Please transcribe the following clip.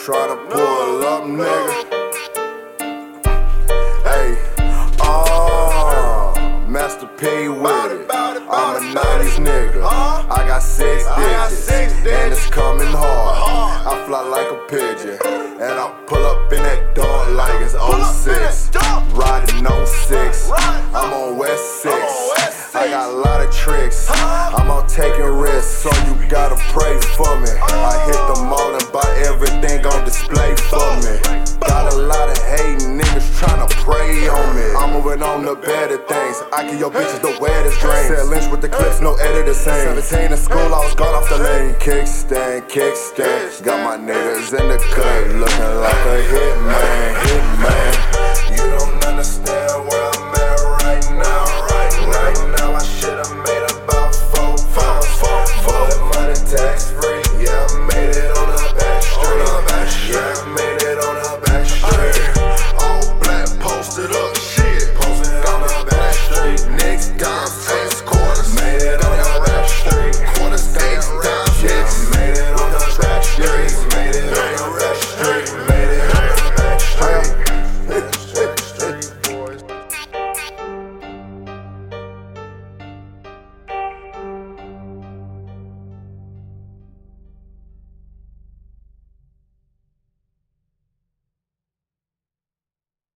tryna pull up, nigga. Hey, oh, Master P with it. I'm a 90s nigga. I got six digits, and it's coming hard. I fly like a pigeon, and I pull up in that door like it's 06. Riding 06, I'm on West 6. I got a lot of tricks, I'm on taking risks, so you gotta things. I give your bitches the wettest dreams. Said Lynch with the clips, no editor same. 17 in school, I was gone off the lane. Kickstand, kickstand. Got my niggas in the cut, looking